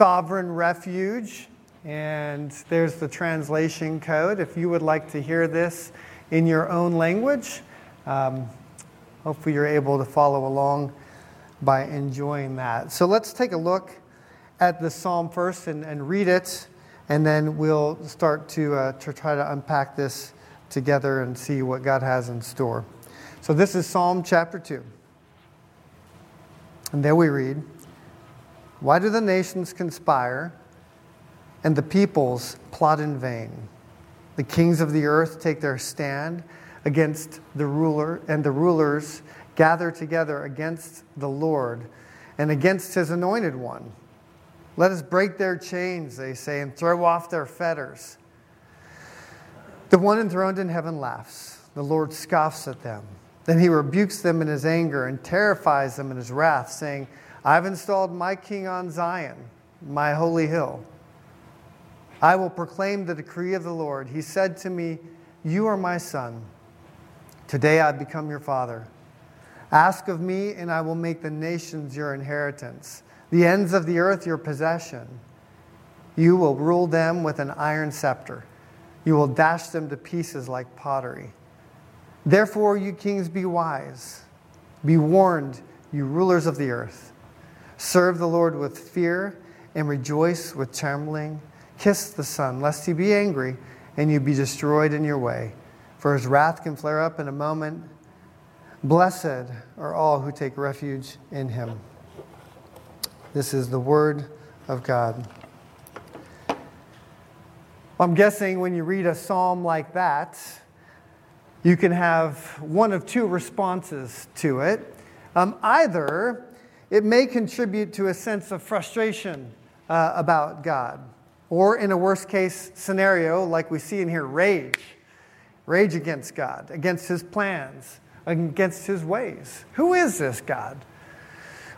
sovereign refuge. And there's the translation code. If you would like to hear this in your own language, um, hopefully you're able to follow along by enjoying that. So let's take a look at the psalm first and, and read it, and then we'll start to, uh, to try to unpack this together and see what God has in store. So this is Psalm chapter 2. And there we read. Why do the nations conspire and the peoples plot in vain? The kings of the earth take their stand against the ruler, and the rulers gather together against the Lord and against his anointed one. Let us break their chains, they say, and throw off their fetters. The one enthroned in heaven laughs. The Lord scoffs at them. Then he rebukes them in his anger and terrifies them in his wrath, saying, I've installed my king on Zion, my holy hill. I will proclaim the decree of the Lord. He said to me, You are my son. Today I become your father. Ask of me, and I will make the nations your inheritance, the ends of the earth your possession. You will rule them with an iron scepter. You will dash them to pieces like pottery. Therefore, you kings, be wise. Be warned, you rulers of the earth. Serve the Lord with fear and rejoice with trembling. Kiss the Son, lest he be angry and you be destroyed in your way. For his wrath can flare up in a moment. Blessed are all who take refuge in him. This is the word of God. I'm guessing when you read a psalm like that, you can have one of two responses to it. Um, either it may contribute to a sense of frustration uh, about God. Or in a worst case scenario, like we see in here, rage. Rage against God, against his plans, against his ways. Who is this God?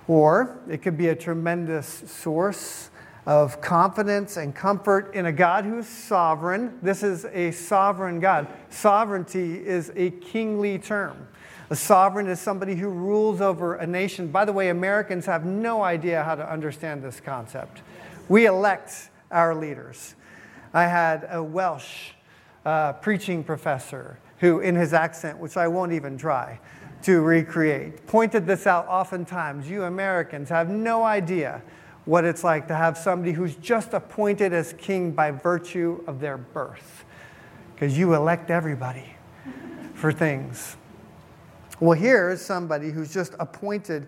Or it could be a tremendous source of confidence and comfort in a God who's sovereign. This is a sovereign God. Sovereignty is a kingly term. A sovereign is somebody who rules over a nation. By the way, Americans have no idea how to understand this concept. We elect our leaders. I had a Welsh uh, preaching professor who, in his accent, which I won't even try to recreate, pointed this out oftentimes. You Americans have no idea what it's like to have somebody who's just appointed as king by virtue of their birth, because you elect everybody for things. Well, here is somebody who's just appointed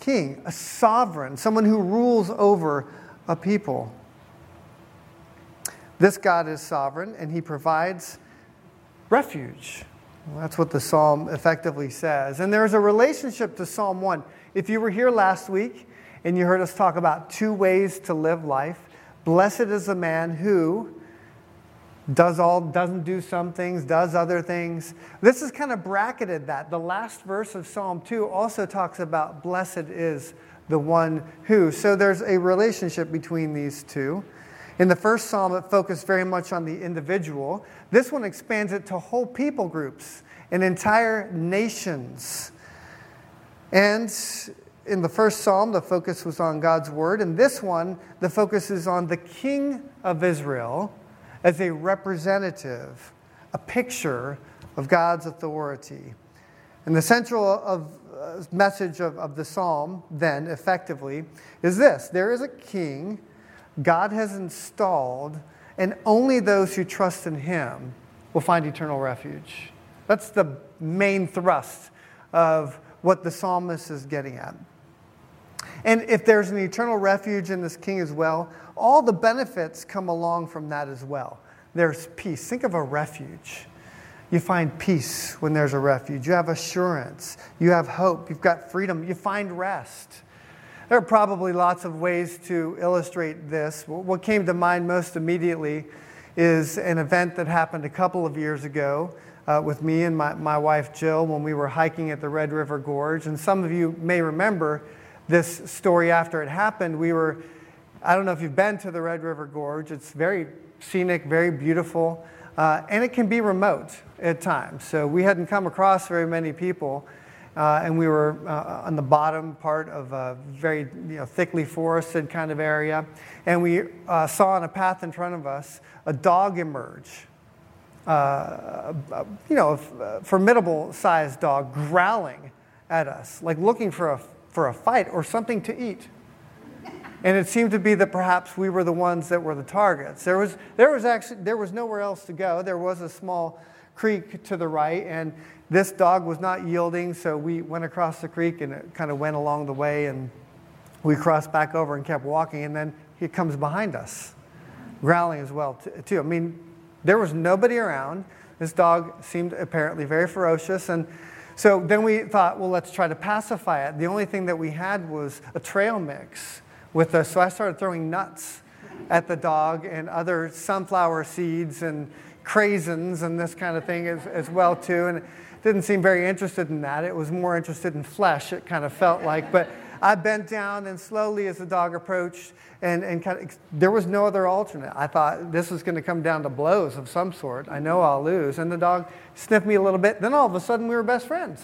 king, a sovereign, someone who rules over a people. This God is sovereign and he provides refuge. Well, that's what the psalm effectively says. And there's a relationship to Psalm 1. If you were here last week and you heard us talk about two ways to live life, blessed is the man who does all doesn't do some things does other things. This is kind of bracketed that. The last verse of psalm 2 also talks about blessed is the one who. So there's a relationship between these two. In the first psalm it focused very much on the individual. This one expands it to whole people groups and entire nations. And in the first psalm the focus was on god's word. And this one the focus is on the king of israel as a representative, a picture of God's authority. And the central of, uh, message of, of the psalm, then, effectively, is this there is a king God has installed, and only those who trust in him will find eternal refuge. That's the main thrust of what the psalmist is getting at. And if there's an eternal refuge in this king as well, all the benefits come along from that as well. There's peace. Think of a refuge. You find peace when there's a refuge. You have assurance. You have hope. You've got freedom. You find rest. There are probably lots of ways to illustrate this. What came to mind most immediately is an event that happened a couple of years ago uh, with me and my, my wife Jill when we were hiking at the Red River Gorge. And some of you may remember this story after it happened. We were, I don't know if you've been to the Red River Gorge, it's very scenic, very beautiful, uh, and it can be remote at times. So we hadn't come across very many people. Uh, and we were uh, on the bottom part of a very you know, thickly forested kind of area. And we uh, saw on a path in front of us a dog emerge. Uh, you know, a formidable sized dog growling at us, like looking for a, for a fight or something to eat. And it seemed to be that perhaps we were the ones that were the targets. There was, there was actually there was nowhere else to go. There was a small creek to the right, and this dog was not yielding, so we went across the creek and it kind of went along the way, and we crossed back over and kept walking, and then he comes behind us, growling as well too. I mean, there was nobody around. This dog seemed apparently very ferocious, and so then we thought, well, let's try to pacify it. The only thing that we had was a trail mix with us. So I started throwing nuts at the dog and other sunflower seeds and craisins and this kind of thing as, as well too. And it didn't seem very interested in that. It was more interested in flesh, it kind of felt like. But I bent down and slowly as the dog approached and, and kind of, there was no other alternate. I thought this was going to come down to blows of some sort. I know I'll lose. And the dog sniffed me a little bit. Then all of a sudden we were best friends.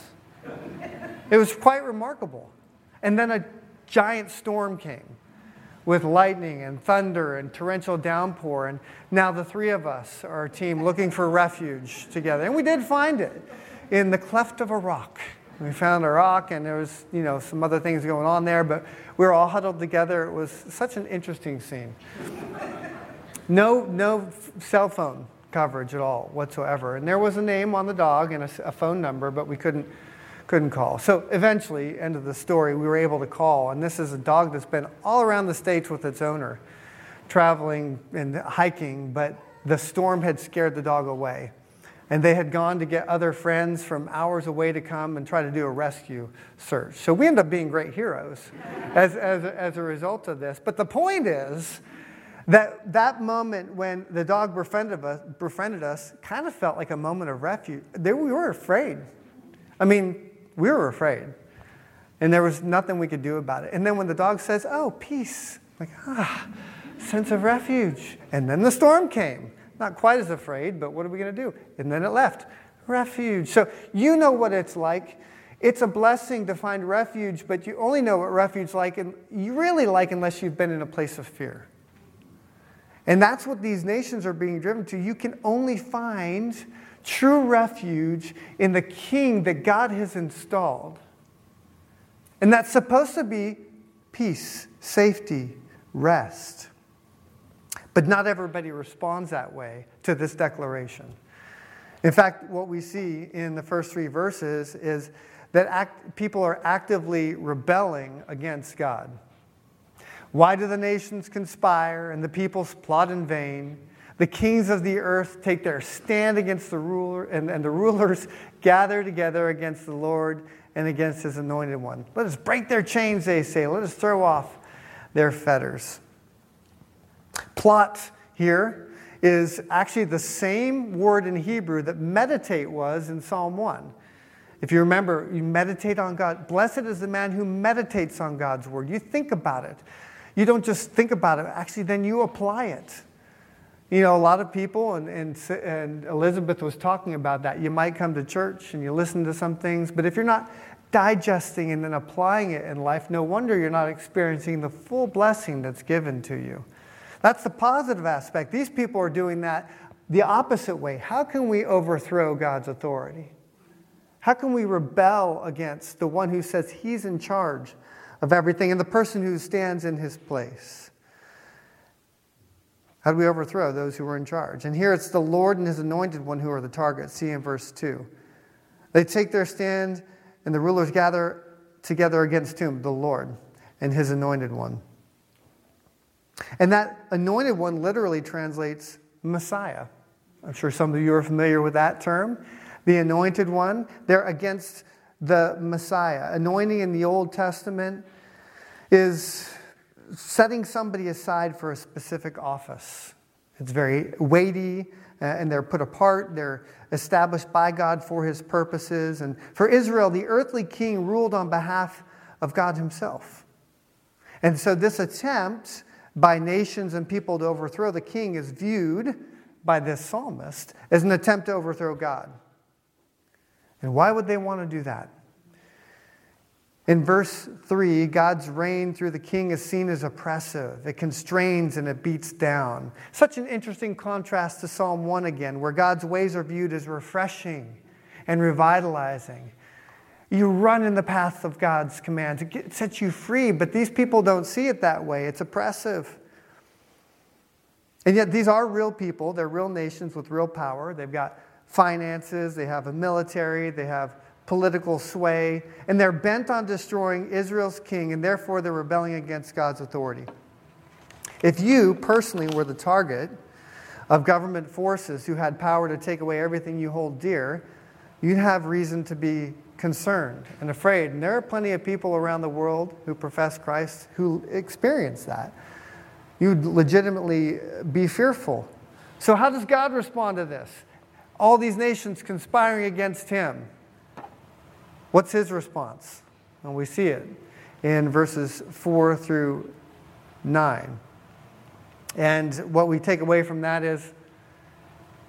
It was quite remarkable. And then a giant storm came with lightning and thunder and torrential downpour. And now the three of us a team looking for refuge together. And we did find it in the cleft of a rock. We found a rock, and there was, you know, some other things going on there, but we were all huddled together. It was such an interesting scene. No, no cell phone coverage at all whatsoever. And there was a name on the dog and a, a phone number, but we couldn't couldn't call. So eventually, end of the story, we were able to call. And this is a dog that's been all around the States with its owner, traveling and hiking, but the storm had scared the dog away. And they had gone to get other friends from hours away to come and try to do a rescue search. So we ended up being great heroes as, as, as a result of this. But the point is, that, that moment when the dog befriended us, befriended us kind of felt like a moment of refuge. They, we were afraid. I mean, we were afraid. And there was nothing we could do about it. And then when the dog says, Oh, peace, like, ah, sense of refuge. And then the storm came. Not quite as afraid, but what are we going to do? And then it left. Refuge. So you know what it's like. It's a blessing to find refuge, but you only know what refuge like and you really like unless you've been in a place of fear. And that's what these nations are being driven to. You can only find true refuge in the king that God has installed. And that's supposed to be peace, safety, rest. But not everybody responds that way to this declaration. In fact, what we see in the first three verses is that act, people are actively rebelling against God. Why do the nations conspire and the peoples plot in vain? The kings of the earth take their stand against the ruler, and, and the rulers gather together against the Lord and against his anointed one. Let us break their chains, they say. Let us throw off their fetters. Plot here is actually the same word in Hebrew that meditate was in Psalm 1. If you remember, you meditate on God. Blessed is the man who meditates on God's word. You think about it. You don't just think about it, actually, then you apply it. You know, a lot of people, and, and, and Elizabeth was talking about that. You might come to church and you listen to some things, but if you're not digesting and then applying it in life, no wonder you're not experiencing the full blessing that's given to you. That's the positive aspect. These people are doing that the opposite way. How can we overthrow God's authority? How can we rebel against the one who says he's in charge of everything and the person who stands in his place? How do we overthrow those who are in charge? And here it's the Lord and his anointed one who are the target. See in verse 2. They take their stand, and the rulers gather together against whom? The Lord and his anointed one. And that anointed one literally translates Messiah. I'm sure some of you are familiar with that term. The anointed one, they're against the Messiah. Anointing in the Old Testament is setting somebody aside for a specific office. It's very weighty, uh, and they're put apart. They're established by God for his purposes. And for Israel, the earthly king ruled on behalf of God himself. And so, this attempt by nations and people to overthrow the king is viewed by this psalmist as an attempt to overthrow God. And why would they want to do that? In verse 3, God's reign through the king is seen as oppressive. It constrains and it beats down. Such an interesting contrast to Psalm 1 again, where God's ways are viewed as refreshing and revitalizing. You run in the path of God's commands. It sets you free, but these people don't see it that way. It's oppressive. And yet, these are real people. They're real nations with real power. They've got finances, they have a military, they have political sway, and they're bent on destroying Israel's king, and therefore they're rebelling against God's authority. If you personally were the target of government forces who had power to take away everything you hold dear, you'd have reason to be concerned and afraid. And there are plenty of people around the world who profess Christ who experience that. You'd legitimately be fearful. So, how does God respond to this? All these nations conspiring against him. What's his response? And we see it in verses 4 through 9. And what we take away from that is,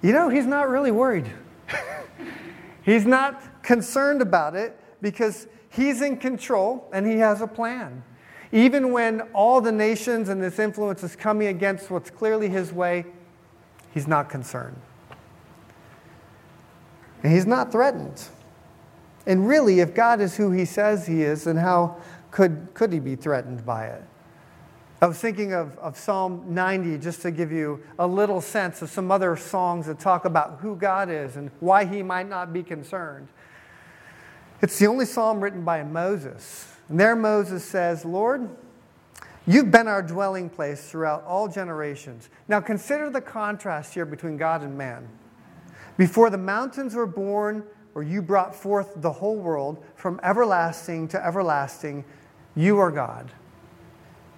you know, he's not really worried. he's not concerned about it because he's in control and he has a plan. Even when all the nations and this influence is coming against what's clearly his way, he's not concerned. And he's not threatened. And really, if God is who he says he is, then how could, could he be threatened by it? I was thinking of, of Psalm 90 just to give you a little sense of some other songs that talk about who God is and why he might not be concerned. It's the only psalm written by Moses. And there Moses says, Lord, you've been our dwelling place throughout all generations. Now consider the contrast here between God and man. Before the mountains were born, or you brought forth the whole world from everlasting to everlasting, you are God.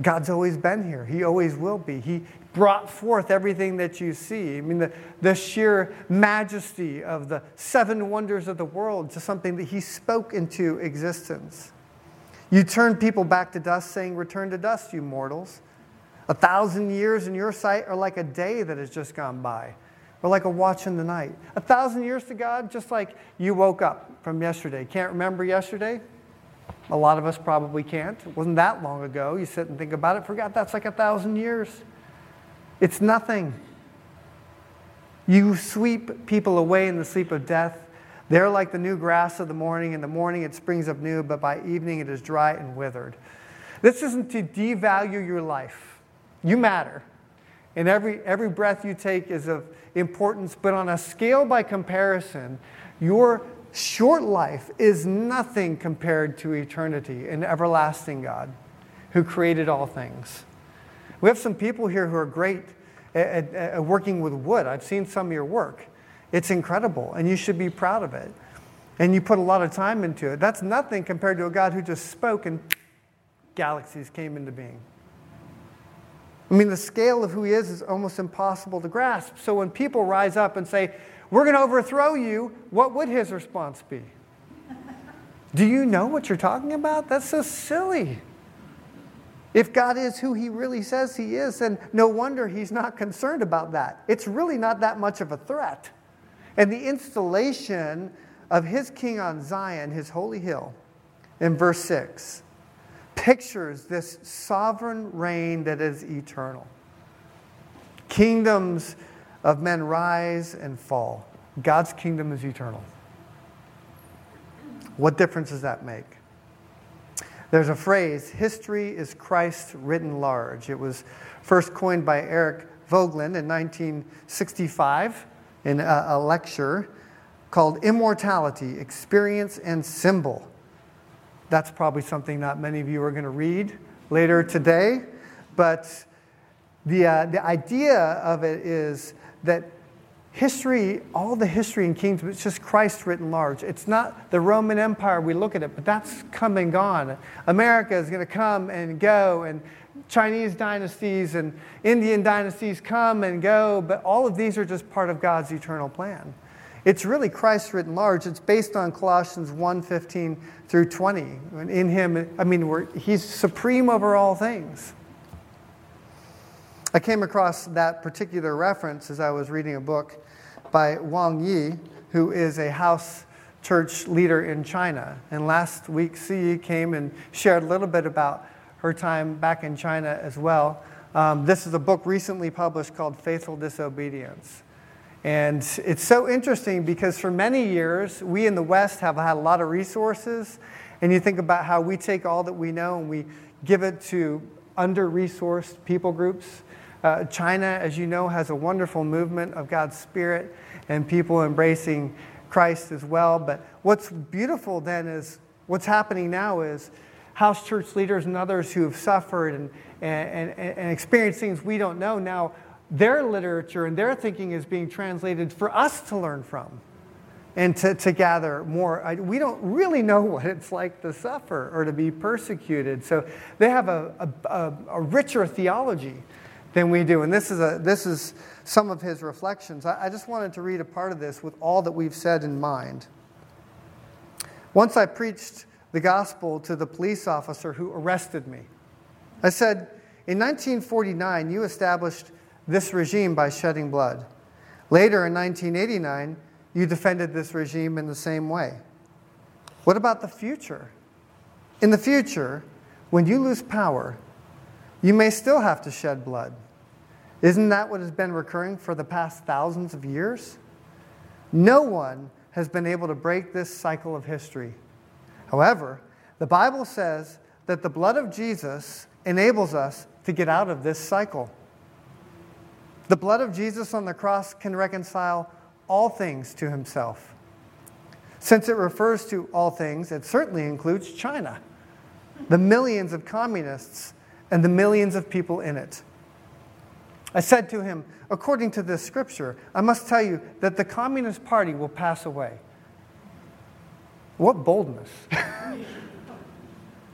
God's always been here. He always will be. He brought forth everything that you see. I mean, the, the sheer majesty of the seven wonders of the world to something that He spoke into existence. You turn people back to dust, saying, Return to dust, you mortals. A thousand years in your sight are like a day that has just gone by or like a watch in the night. A thousand years to God, just like you woke up from yesterday. Can't remember yesterday? A lot of us probably can't. It wasn't that long ago. You sit and think about it, forgot that's like a thousand years. It's nothing. You sweep people away in the sleep of death. They're like the new grass of the morning. In the morning it springs up new, but by evening it is dry and withered. This isn't to devalue your life. You matter. And every, every breath you take is of importance, but on a scale by comparison, your short life is nothing compared to eternity and everlasting God who created all things. We have some people here who are great at, at, at, working with wood. I've seen some of your work. It's incredible, and you should be proud of it. And you put a lot of time into it. That's nothing compared to a God who just spoke and galaxies came into being. I mean, the scale of who he is is almost impossible to grasp. So when people rise up and say, We're going to overthrow you, what would his response be? Do you know what you're talking about? That's so silly. If God is who he really says he is, then no wonder he's not concerned about that. It's really not that much of a threat. And the installation of his king on Zion, his holy hill, in verse 6 pictures this sovereign reign that is eternal. Kingdoms of men rise and fall. God's kingdom is eternal. What difference does that make? There's a phrase, history is Christ written large. It was first coined by Eric Voegelin in 1965 in a, a lecture called Immortality Experience and Symbol. That's probably something not many of you are going to read later today. But the, uh, the idea of it is that history, all the history in kingdoms, it's just Christ written large. It's not the Roman Empire, we look at it, but that's come and gone. America is going to come and go, and Chinese dynasties and Indian dynasties come and go, but all of these are just part of God's eternal plan. It's really Christ written large. It's based on Colossians 1 15 through 20. In Him, I mean, He's supreme over all things. I came across that particular reference as I was reading a book by Wang Yi, who is a house church leader in China. And last week, CE came and shared a little bit about her time back in China as well. Um, this is a book recently published called Faithful Disobedience. And it's so interesting because for many years, we in the West have had a lot of resources. And you think about how we take all that we know and we give it to under resourced people groups. Uh, China, as you know, has a wonderful movement of God's Spirit and people embracing Christ as well. But what's beautiful then is what's happening now is house church leaders and others who have suffered and, and, and, and experienced things we don't know now their literature and their thinking is being translated for us to learn from and to, to gather more. I, we don't really know what it's like to suffer or to be persecuted. So they have a, a, a richer theology than we do. And this is, a, this is some of his reflections. I, I just wanted to read a part of this with all that we've said in mind. Once I preached the gospel to the police officer who arrested me. I said, In 1949, you established this regime by shedding blood. Later in 1989, you defended this regime in the same way. What about the future? In the future, when you lose power, you may still have to shed blood. Isn't that what has been recurring for the past thousands of years? No one has been able to break this cycle of history. However, the Bible says that the blood of Jesus enables us to get out of this cycle. The blood of Jesus on the cross can reconcile all things to himself. Since it refers to all things, it certainly includes China, the millions of communists, and the millions of people in it. I said to him, According to this scripture, I must tell you that the Communist Party will pass away. What boldness!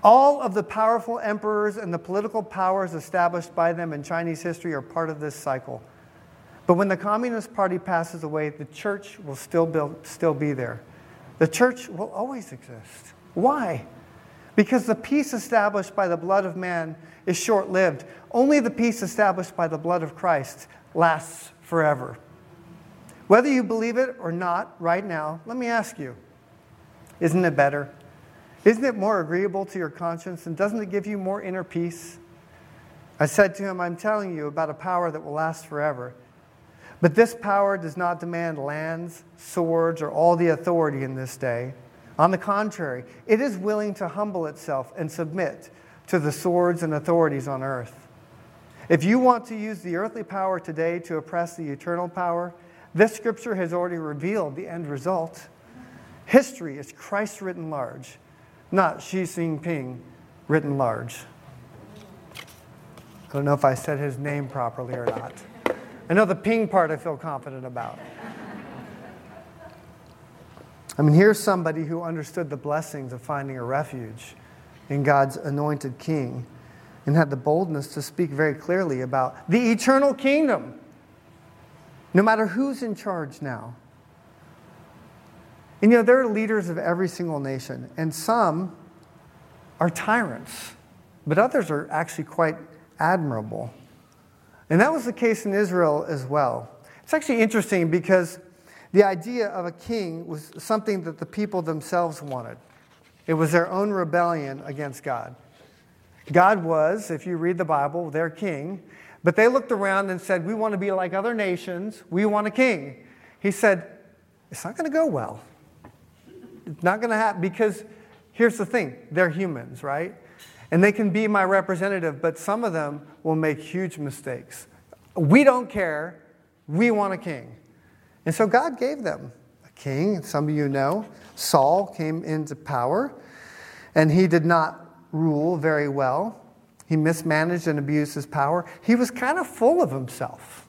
All of the powerful emperors and the political powers established by them in Chinese history are part of this cycle. But when the Communist Party passes away, the church will still, build, still be there. The church will always exist. Why? Because the peace established by the blood of man is short lived. Only the peace established by the blood of Christ lasts forever. Whether you believe it or not right now, let me ask you isn't it better? Isn't it more agreeable to your conscience? And doesn't it give you more inner peace? I said to him, I'm telling you about a power that will last forever. But this power does not demand lands, swords, or all the authority in this day. On the contrary, it is willing to humble itself and submit to the swords and authorities on earth. If you want to use the earthly power today to oppress the eternal power, this scripture has already revealed the end result. History is Christ written large, not Xi Jinping written large. I don't know if I said his name properly or not. I know the ping part I feel confident about. I mean, here's somebody who understood the blessings of finding a refuge in God's anointed king and had the boldness to speak very clearly about the eternal kingdom, no matter who's in charge now. And you know, there are leaders of every single nation, and some are tyrants, but others are actually quite admirable. And that was the case in Israel as well. It's actually interesting because the idea of a king was something that the people themselves wanted. It was their own rebellion against God. God was, if you read the Bible, their king, but they looked around and said, We want to be like other nations. We want a king. He said, It's not going to go well. It's not going to happen because here's the thing they're humans, right? And they can be my representative, but some of them will make huge mistakes. We don't care. We want a king. And so God gave them a king. Some of you know Saul came into power, and he did not rule very well. He mismanaged and abused his power. He was kind of full of himself.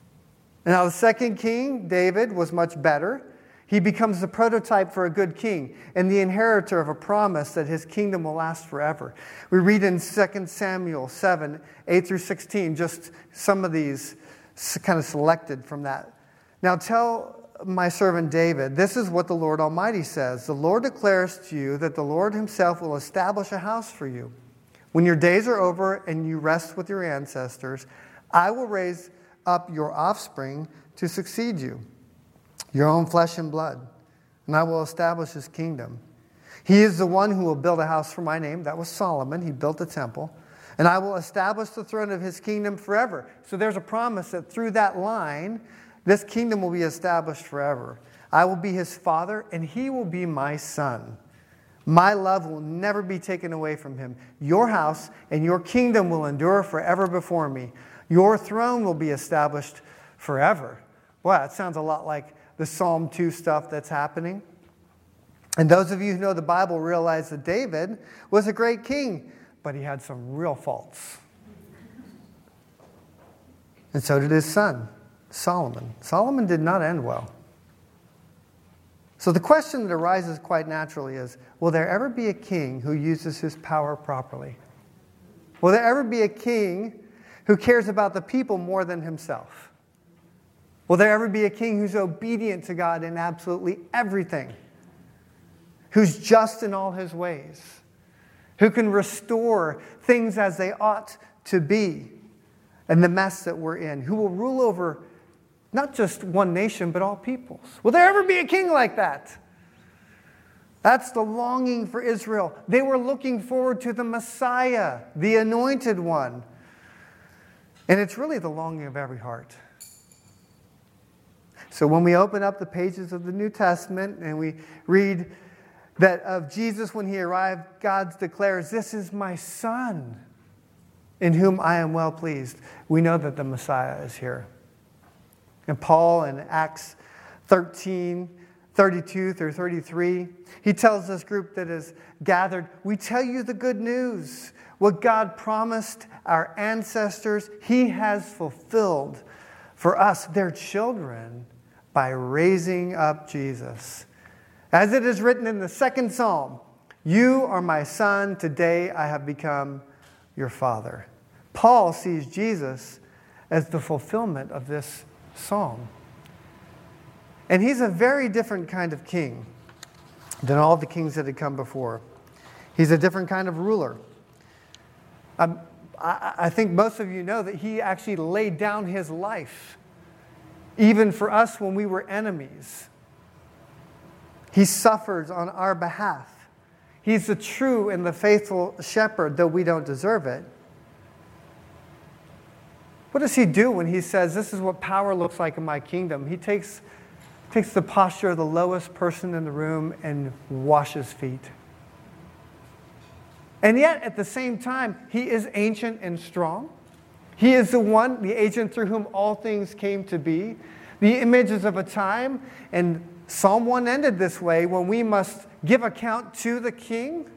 Now, the second king, David, was much better. He becomes the prototype for a good king and the inheritor of a promise that his kingdom will last forever. We read in 2 Samuel 7 8 through 16, just some of these kind of selected from that. Now tell my servant David, this is what the Lord Almighty says The Lord declares to you that the Lord himself will establish a house for you. When your days are over and you rest with your ancestors, I will raise up your offspring to succeed you your own flesh and blood, and I will establish his kingdom. He is the one who will build a house for my name. That was Solomon. He built a temple. And I will establish the throne of his kingdom forever. So there's a promise that through that line, this kingdom will be established forever. I will be his father, and he will be my son. My love will never be taken away from him. Your house and your kingdom will endure forever before me. Your throne will be established forever. Boy, that sounds a lot like the Psalm 2 stuff that's happening. And those of you who know the Bible realize that David was a great king, but he had some real faults. And so did his son, Solomon. Solomon did not end well. So the question that arises quite naturally is Will there ever be a king who uses his power properly? Will there ever be a king who cares about the people more than himself? Will there ever be a king who's obedient to God in absolutely everything? Who's just in all his ways? Who can restore things as they ought to be and the mess that we're in? Who will rule over not just one nation, but all peoples? Will there ever be a king like that? That's the longing for Israel. They were looking forward to the Messiah, the anointed one. And it's really the longing of every heart. So when we open up the pages of the New Testament and we read that of Jesus when he arrived, God declares, This is my Son in whom I am well pleased. We know that the Messiah is here. And Paul in Acts 13, 32 through 33, he tells this group that is gathered, We tell you the good news. What God promised our ancestors, he has fulfilled for us, their children by raising up Jesus. As it is written in the second psalm, You are my son, today I have become your father. Paul sees Jesus as the fulfillment of this psalm. And he's a very different kind of king than all the kings that had come before. He's a different kind of ruler. Um, I, I think most of you know that he actually laid down his life even for us when we were enemies. He suffers on our behalf. He's the true and the faithful shepherd, though we don't deserve it. What does he do when he says, This is what power looks like in my kingdom? He takes, takes the posture of the lowest person in the room and washes feet. And yet, at the same time, he is ancient and strong. He is the one, the agent through whom all things came to be. The images of a time, and Psalm 1 ended this way when we must give account to the king,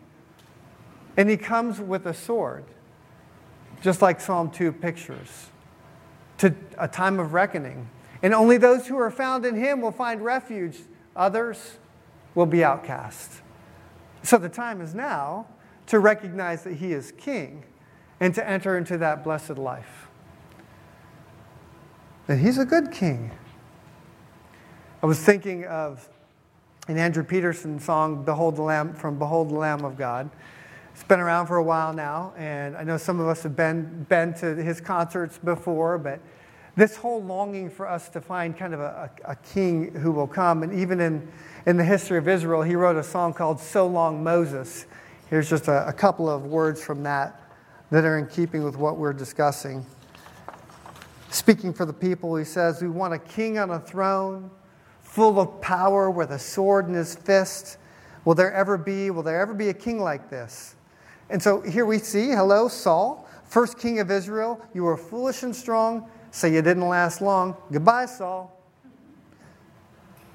and he comes with a sword, just like Psalm 2 pictures, to a time of reckoning. And only those who are found in him will find refuge, others will be outcast. So the time is now to recognize that he is king and to enter into that blessed life. That he's a good king. I was thinking of an Andrew Peterson song, Behold the Lamb, from Behold the Lamb of God. It's been around for a while now, and I know some of us have been, been to his concerts before, but this whole longing for us to find kind of a, a, a king who will come, and even in, in the history of Israel, he wrote a song called So Long Moses. Here's just a, a couple of words from that that are in keeping with what we're discussing. Speaking for the people, he says, We want a king on a throne, full of power, with a sword in his fist. Will there ever be, will there ever be a king like this? And so here we see, hello, Saul, first king of Israel. You were foolish and strong, so you didn't last long. Goodbye, Saul.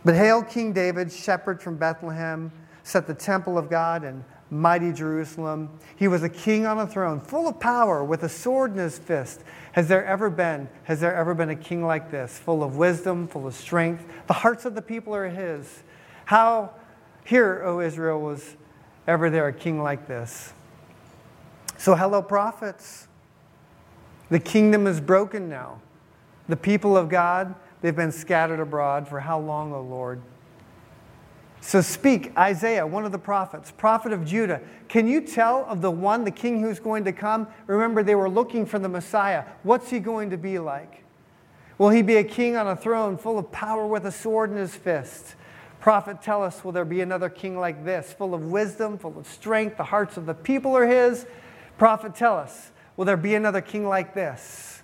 But hail, King David, shepherd from Bethlehem, set the temple of God in mighty Jerusalem. He was a king on a throne, full of power, with a sword in his fist. Has there ever been, has there ever been a king like this, full of wisdom, full of strength? The hearts of the people are his. How here, O Israel, was ever there a king like this? So, hello, prophets. The kingdom is broken now. The people of God, they've been scattered abroad for how long, O Lord? So speak, Isaiah, one of the prophets, prophet of Judah. Can you tell of the one, the king who's going to come? Remember, they were looking for the Messiah. What's he going to be like? Will he be a king on a throne full of power with a sword in his fist? Prophet, tell us, will there be another king like this, full of wisdom, full of strength? The hearts of the people are his. Prophet, tell us, will there be another king like this?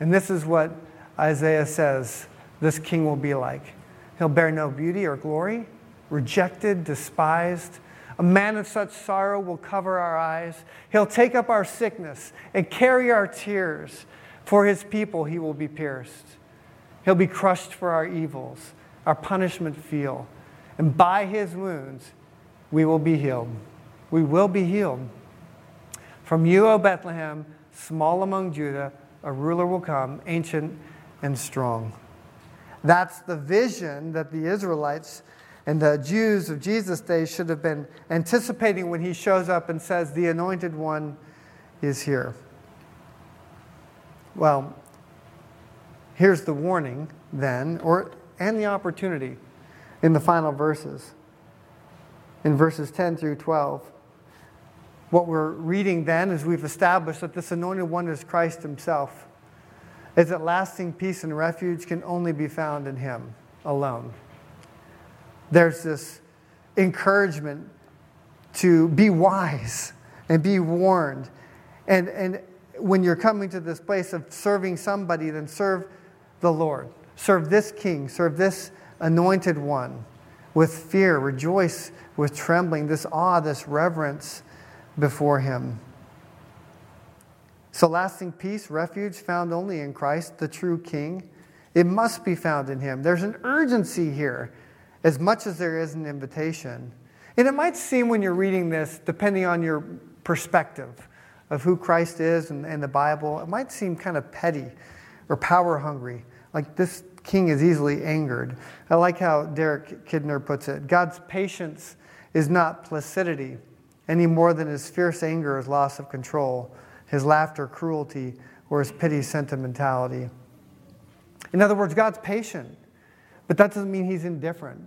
And this is what Isaiah says this king will be like. He'll bear no beauty or glory, rejected, despised. A man of such sorrow will cover our eyes. He'll take up our sickness and carry our tears. For his people he will be pierced. He'll be crushed for our evils, our punishment feel. And by his wounds we will be healed. We will be healed. From you, O Bethlehem, small among Judah, a ruler will come, ancient and strong. That's the vision that the Israelites and the Jews of Jesus' day should have been anticipating when he shows up and says, The anointed one is here. Well, here's the warning then, or, and the opportunity in the final verses. In verses 10 through 12. What we're reading then is we've established that this anointed one is Christ himself is that lasting peace and refuge can only be found in Him alone. There's this encouragement to be wise and be warned. And, and when you're coming to this place of serving somebody, then serve the Lord. Serve this King, serve this anointed one with fear, rejoice with trembling, this awe, this reverence before Him. So, lasting peace, refuge found only in Christ, the true King. It must be found in Him. There's an urgency here, as much as there is an invitation. And it might seem when you're reading this, depending on your perspective of who Christ is and, and the Bible, it might seem kind of petty or power hungry. Like this king is easily angered. I like how Derek Kidner puts it God's patience is not placidity any more than his fierce anger is loss of control his laughter cruelty, or his pity sentimentality. In other words, God's patient, but that doesn't mean he's indifferent.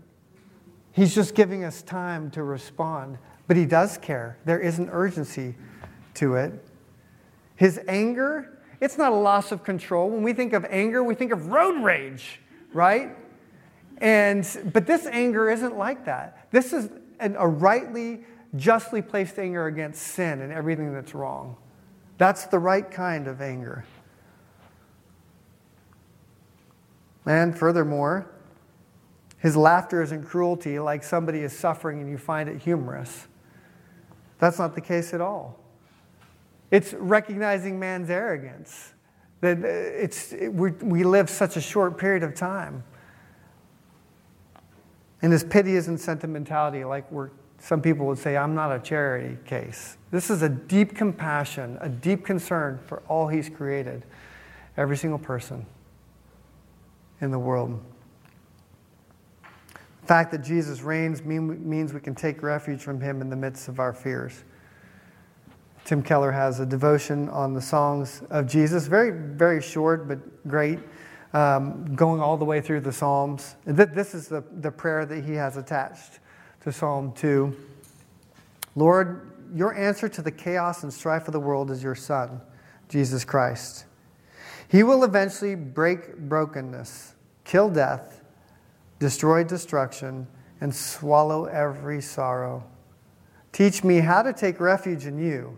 He's just giving us time to respond, but he does care. There is an urgency to it. His anger, it's not a loss of control. When we think of anger, we think of road rage, right? And but this anger isn't like that. This is an, a rightly, justly placed anger against sin and everything that's wrong. That's the right kind of anger. And furthermore, his laughter isn't cruelty like somebody is suffering and you find it humorous. That's not the case at all. It's recognizing man's arrogance. That uh, it's, it, we live such a short period of time. And his pity isn't sentimentality like we're some people would say, I'm not a charity case. This is a deep compassion, a deep concern for all He's created, every single person in the world. The fact that Jesus reigns means we can take refuge from Him in the midst of our fears. Tim Keller has a devotion on the songs of Jesus, very, very short, but great, um, going all the way through the Psalms. This is the, the prayer that he has attached to Psalm 2. Lord, your answer to the chaos and strife of the world is your Son, Jesus Christ. He will eventually break brokenness, kill death, destroy destruction, and swallow every sorrow. Teach me how to take refuge in you,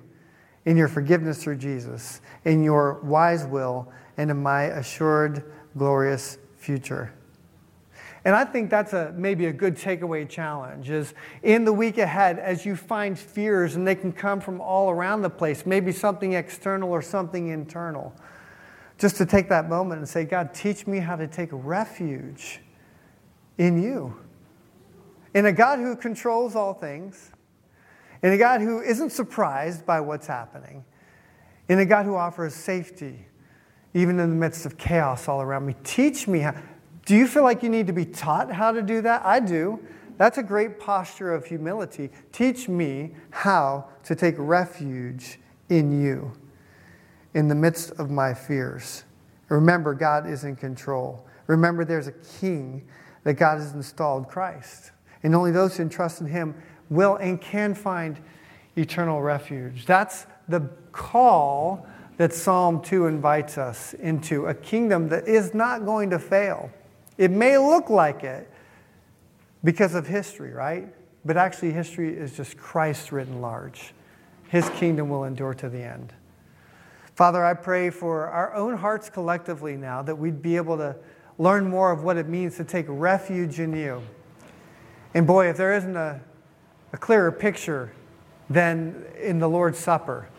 in your forgiveness through Jesus, in your wise will, and in my assured, glorious future. And I think that's a, maybe a good takeaway challenge is in the week ahead, as you find fears, and they can come from all around the place, maybe something external or something internal, just to take that moment and say, God, teach me how to take refuge in you. In a God who controls all things, in a God who isn't surprised by what's happening, in a God who offers safety, even in the midst of chaos all around me. Teach me how. Do you feel like you need to be taught how to do that? I do. That's a great posture of humility. Teach me how to take refuge in you in the midst of my fears. Remember, God is in control. Remember, there's a king that God has installed, Christ. And only those who trust in him will and can find eternal refuge. That's the call that Psalm 2 invites us into a kingdom that is not going to fail. It may look like it, because of history, right? But actually, history is just Christ written large. His kingdom will endure to the end. Father, I pray for our own hearts collectively now that we'd be able to learn more of what it means to take refuge in you. And boy, if there isn't a, a clearer picture than in the Lord's Supper,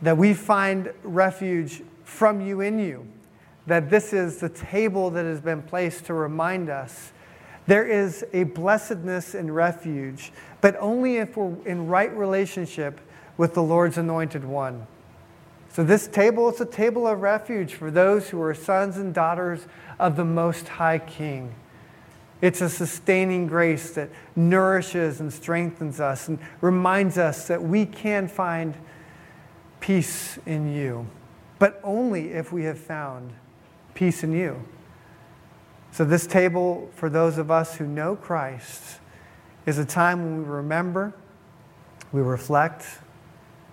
that we find refuge from you in you, that this is the table that has been placed to remind us there is a blessedness and refuge, but only if we're in right relationship with the Lord's anointed one. So, this table is a table of refuge for those who are sons and daughters of the Most High King. It's a sustaining grace that nourishes and strengthens us and reminds us that we can find peace in you, but only if we have found peace in you. So, this table, for those of us who know Christ, is a time when we remember, we reflect,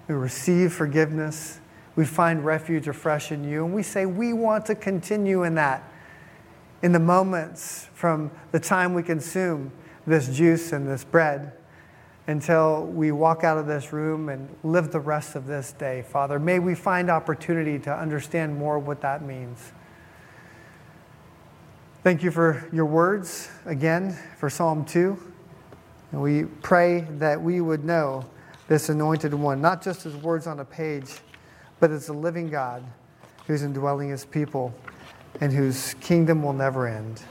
we receive forgiveness, we find refuge afresh in you, and we say, We want to continue in that. In the moments from the time we consume this juice and this bread until we walk out of this room and live the rest of this day, Father, may we find opportunity to understand more what that means. Thank you for your words again for Psalm 2. And we pray that we would know this anointed one, not just as words on a page, but as a living God who's indwelling his people and whose kingdom will never end.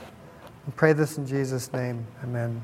We pray this in Jesus' name. Amen.